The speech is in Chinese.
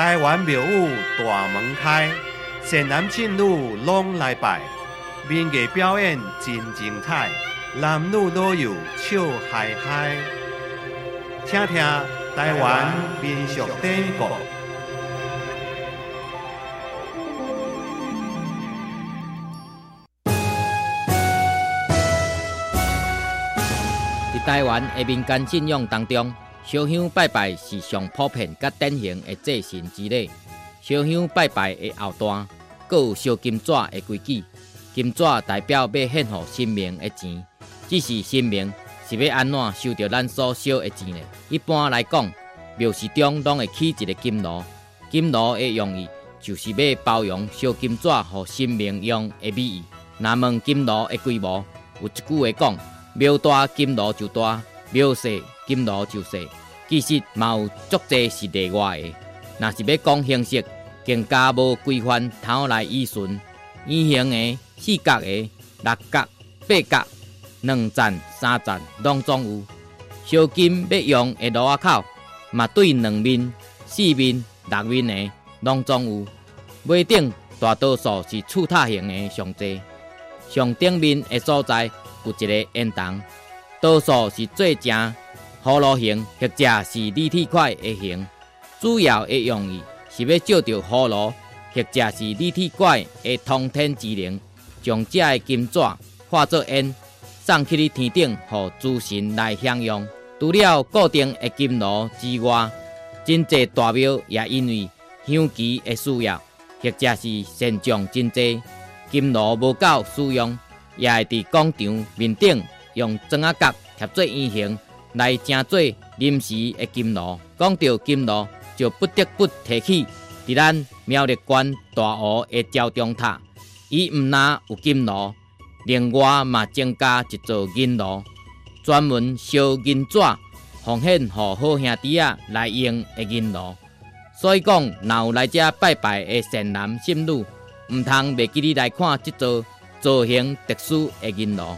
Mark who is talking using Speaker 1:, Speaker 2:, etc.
Speaker 1: 台湾庙宇大门开，善男信女拢来拜，民艺表演真精彩，男女老幼笑嗨嗨。听听台湾民俗典故。
Speaker 2: 在台湾的民间信仰当中，烧香拜拜是上普遍甲典型的祭神之礼。烧香拜拜的后段，各有烧金纸的规矩。金纸代表要献予神明的钱，只是神明是要安怎收到咱所烧的钱呢？一般来讲，庙寺中拢会起一个金炉，金炉的用意就是要包容烧金纸予神明用的美意。若问金炉的规模，有一句话讲。庙大金炉就大，庙小金炉就小。其实嘛有足济是例外的。若是要讲形式，更加无规范，头来依顺。圆形的、四角的、六角、八角、两层、三层，拢总有。烧金要用的炉仔口，嘛对两面、四面、六面的，拢总有。尾顶大多数是柱塔形的上座，上顶面的所在。有一个烟筒，多数是做成葫芦形，或者是立体块的形。主要的用意是要照着葫芦，或者是立体块的通天之灵，将这的金纸化作烟，送去天顶，予诸神来享用。除了固定的金炉之外，真济大庙也因为香旗的需要，或者是神像真济金炉无够使用。也会伫广场面顶用砖啊角贴做圆形来成做临时的金炉。讲到金炉，就不得不提起伫咱苗栗县大湖的朝中塔。伊毋但有金炉，另外嘛增加一座银炉，专门烧银纸奉献予好兄弟仔来用的银炉。所以讲，若有来遮拜拜的善男信女，毋通袂记哩来看即座。造型特殊的银炉。